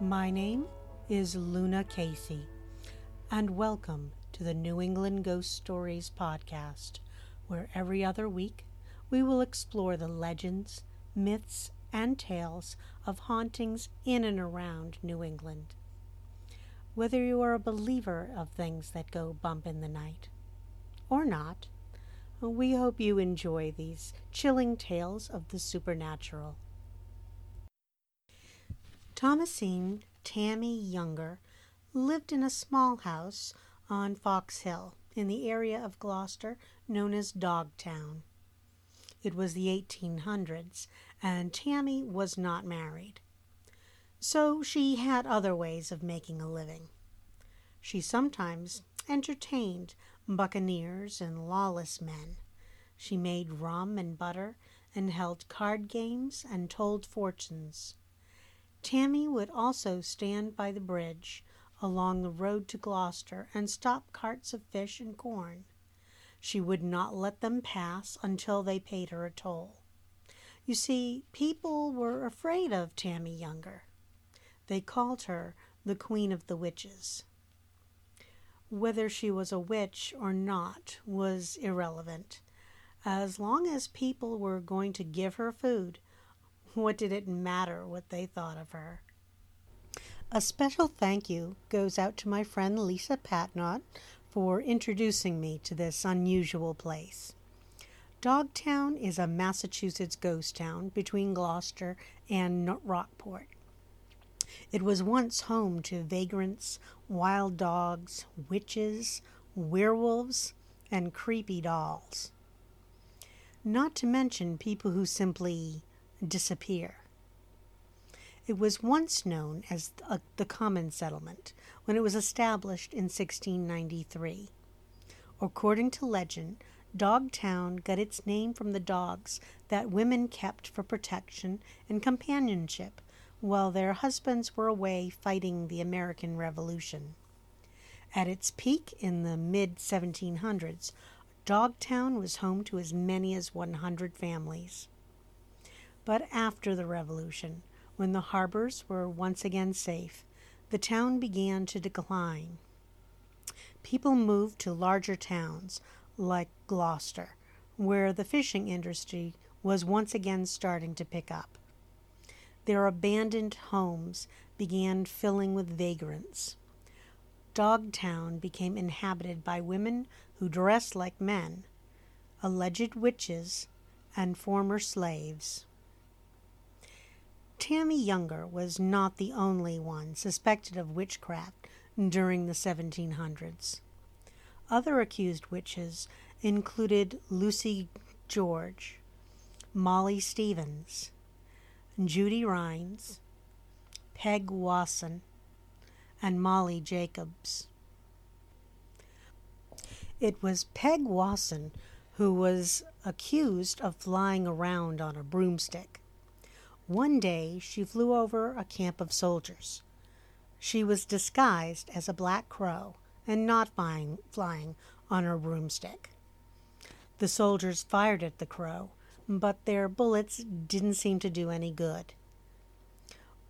My name is Luna Casey, and welcome to the New England Ghost Stories podcast, where every other week we will explore the legends, myths, and tales of hauntings in and around New England. Whether you are a believer of things that go bump in the night or not, we hope you enjoy these chilling tales of the supernatural. Thomasine Tammy Younger lived in a small house on Fox Hill in the area of Gloucester known as Dogtown. It was the 1800s, and Tammy was not married. So she had other ways of making a living. She sometimes entertained buccaneers and lawless men. She made rum and butter and held card games and told fortunes. Tammy would also stand by the bridge along the road to Gloucester and stop carts of fish and corn. She would not let them pass until they paid her a toll. You see, people were afraid of Tammy Younger. They called her the Queen of the Witches. Whether she was a witch or not was irrelevant. As long as people were going to give her food, what did it matter what they thought of her? A special thank you goes out to my friend Lisa Patnott for introducing me to this unusual place. Dogtown is a Massachusetts ghost town between Gloucester and Rockport. It was once home to vagrants, wild dogs, witches, werewolves, and creepy dolls. Not to mention people who simply disappear. It was once known as uh, the Common Settlement when it was established in 1693. According to legend, Dogtown got its name from the dogs that women kept for protection and companionship while their husbands were away fighting the American Revolution. At its peak in the mid 1700s, Dogtown was home to as many as 100 families. But after the Revolution, when the harbors were once again safe, the town began to decline. People moved to larger towns like Gloucester, where the fishing industry was once again starting to pick up. Their abandoned homes began filling with vagrants. Dogtown became inhabited by women who dressed like men, alleged witches, and former slaves. Tammy Younger was not the only one suspected of witchcraft during the 1700s. Other accused witches included Lucy George, Molly Stevens, Judy Rhines, Peg Wasson, and Molly Jacobs. It was Peg Wasson who was accused of flying around on a broomstick. One day she flew over a camp of soldiers. She was disguised as a black crow and not flying, flying on her broomstick. The soldiers fired at the crow, but their bullets didn't seem to do any good.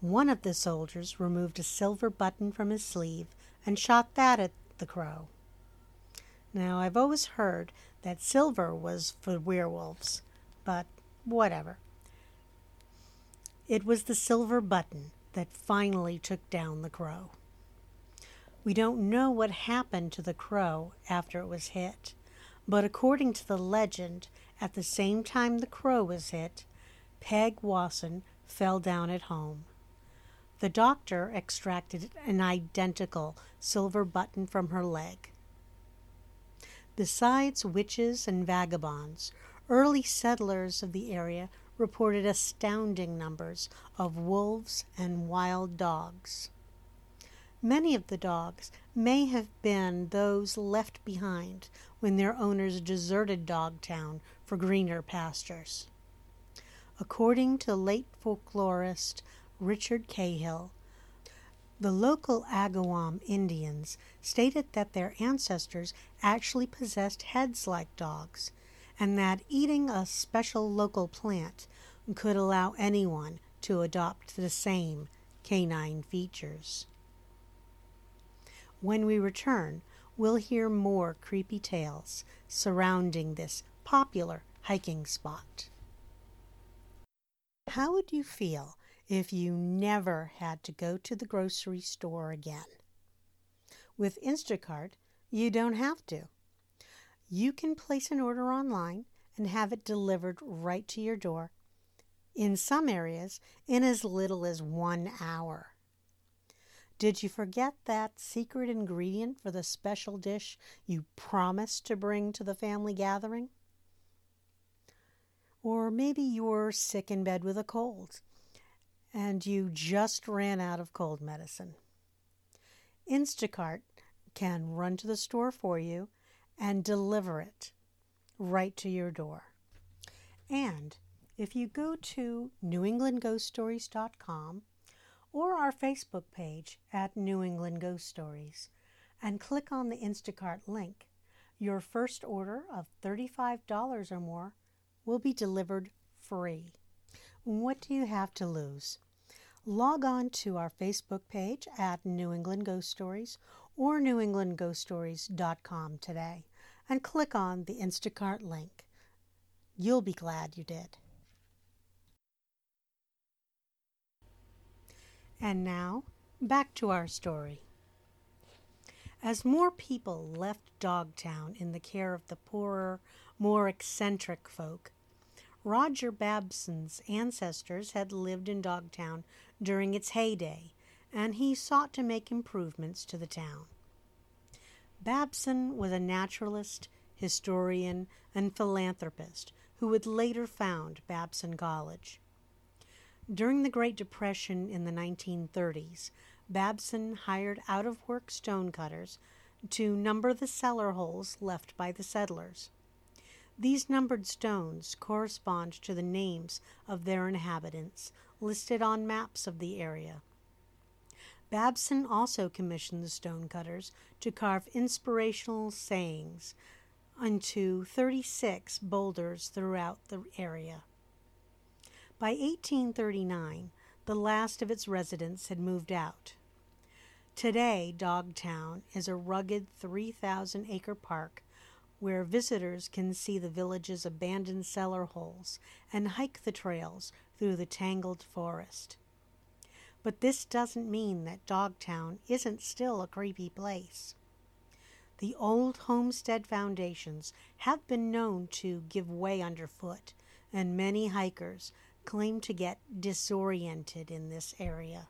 One of the soldiers removed a silver button from his sleeve and shot that at the crow. Now, I've always heard that silver was for werewolves, but whatever. It was the silver button that finally took down the crow. We don't know what happened to the crow after it was hit, but according to the legend, at the same time the crow was hit, Peg Wasson fell down at home. The doctor extracted an identical silver button from her leg. Besides witches and vagabonds, early settlers of the area reported astounding numbers of wolves and wild dogs. Many of the dogs may have been those left behind when their owners deserted Dogtown for greener pastures. According to late folklorist Richard Cahill, the local Agawam Indians stated that their ancestors actually possessed heads like dogs and that eating a special local plant could allow anyone to adopt the same canine features. When we return, we'll hear more creepy tales surrounding this popular hiking spot. How would you feel if you never had to go to the grocery store again? With Instacart, you don't have to. You can place an order online and have it delivered right to your door, in some areas, in as little as one hour. Did you forget that secret ingredient for the special dish you promised to bring to the family gathering? Or maybe you're sick in bed with a cold and you just ran out of cold medicine. Instacart can run to the store for you and deliver it right to your door. And if you go to newenglandghoststories.com or our Facebook page at New England Ghost Stories and click on the Instacart link, your first order of $35 or more will be delivered free. What do you have to lose? Log on to our Facebook page at New England Ghost Stories or newenglandghoststories.com today and click on the Instacart link. You'll be glad you did. And now, back to our story. As more people left Dogtown in the care of the poorer, more eccentric folk, Roger Babson's ancestors had lived in Dogtown during its heyday, and he sought to make improvements to the town. Babson was a naturalist, historian, and philanthropist who would later found Babson College. During the Great Depression in the 1930s, Babson hired out of work stonecutters to number the cellar holes left by the settlers. These numbered stones correspond to the names of their inhabitants listed on maps of the area. Babson also commissioned the stonecutters to carve inspirational sayings onto 36 boulders throughout the area. By 1839, the last of its residents had moved out. Today, Dogtown is a rugged 3,000 acre park where visitors can see the village's abandoned cellar holes and hike the trails through the tangled forest. But this doesn't mean that Dogtown isn't still a creepy place. The old homestead foundations have been known to give way underfoot, and many hikers claim to get disoriented in this area.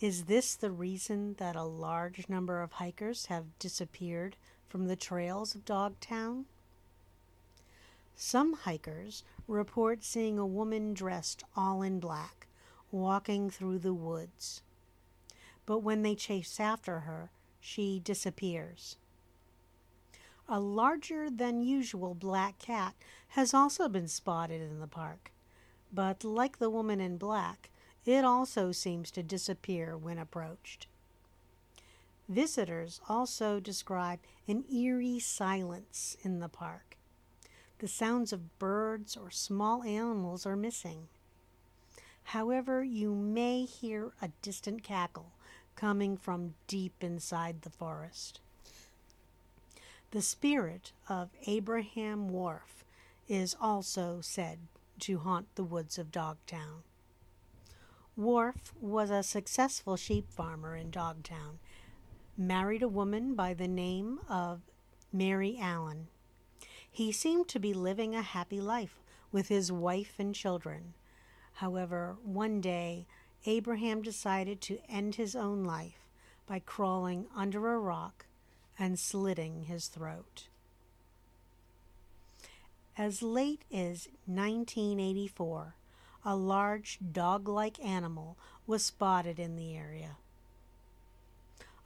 Is this the reason that a large number of hikers have disappeared from the trails of Dogtown? Some hikers report seeing a woman dressed all in black walking through the woods. But when they chase after her, she disappears. A larger than usual black cat has also been spotted in the park, but like the woman in black, it also seems to disappear when approached. Visitors also describe an eerie silence in the park. The sounds of birds or small animals are missing. However, you may hear a distant cackle coming from deep inside the forest. The spirit of Abraham Wharf is also said to haunt the woods of Dogtown. Wharf was a successful sheep farmer in Dogtown married a woman by the name of Mary Allen. He seemed to be living a happy life with his wife and children. However, one day Abraham decided to end his own life by crawling under a rock and slitting his throat. As late as 1984, a large dog like animal was spotted in the area.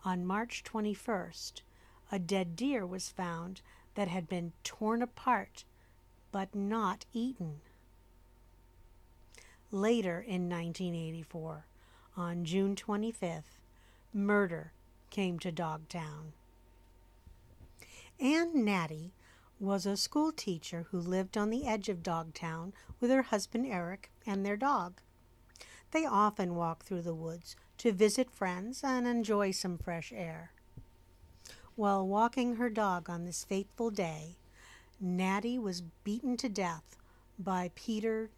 On March 21st, a dead deer was found that had been torn apart but not eaten. Later in 1984, on June 25th, murder came to Dogtown. Ann Natti was a school teacher who lived on the edge of Dogtown with her husband Eric and their dog. They often walked through the woods to visit friends and enjoy some fresh air. While walking her dog on this fateful day, Natti was beaten to death by Peter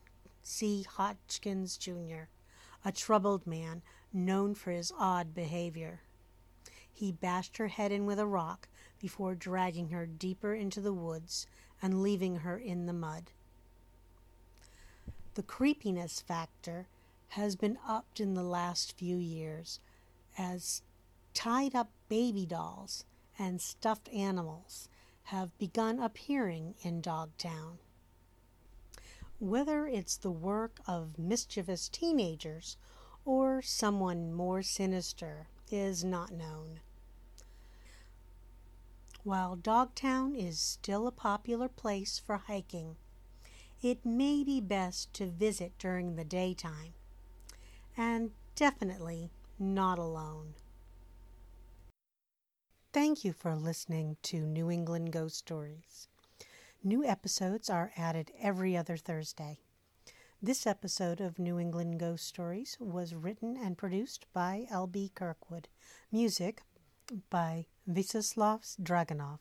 C. Hodgkins, Jr., a troubled man known for his odd behavior. He bashed her head in with a rock before dragging her deeper into the woods and leaving her in the mud. The creepiness factor has been upped in the last few years as tied up baby dolls and stuffed animals have begun appearing in Dogtown. Whether it's the work of mischievous teenagers or someone more sinister is not known. While Dogtown is still a popular place for hiking, it may be best to visit during the daytime, and definitely not alone. Thank you for listening to New England Ghost Stories. New episodes are added every other Thursday. This episode of New England Ghost Stories was written and produced by L.B. Kirkwood. Music by Vyacheslav Dragunov.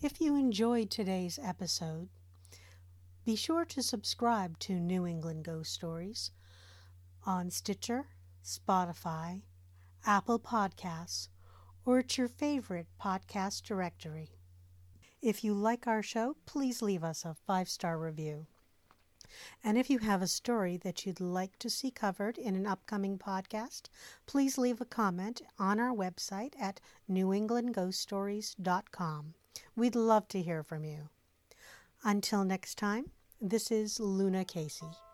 If you enjoyed today's episode, be sure to subscribe to New England Ghost Stories on Stitcher, Spotify, Apple Podcasts, or at your favorite podcast directory. If you like our show, please leave us a five star review. And if you have a story that you'd like to see covered in an upcoming podcast, please leave a comment on our website at newenglandghoststories.com. We'd love to hear from you. Until next time, this is Luna Casey.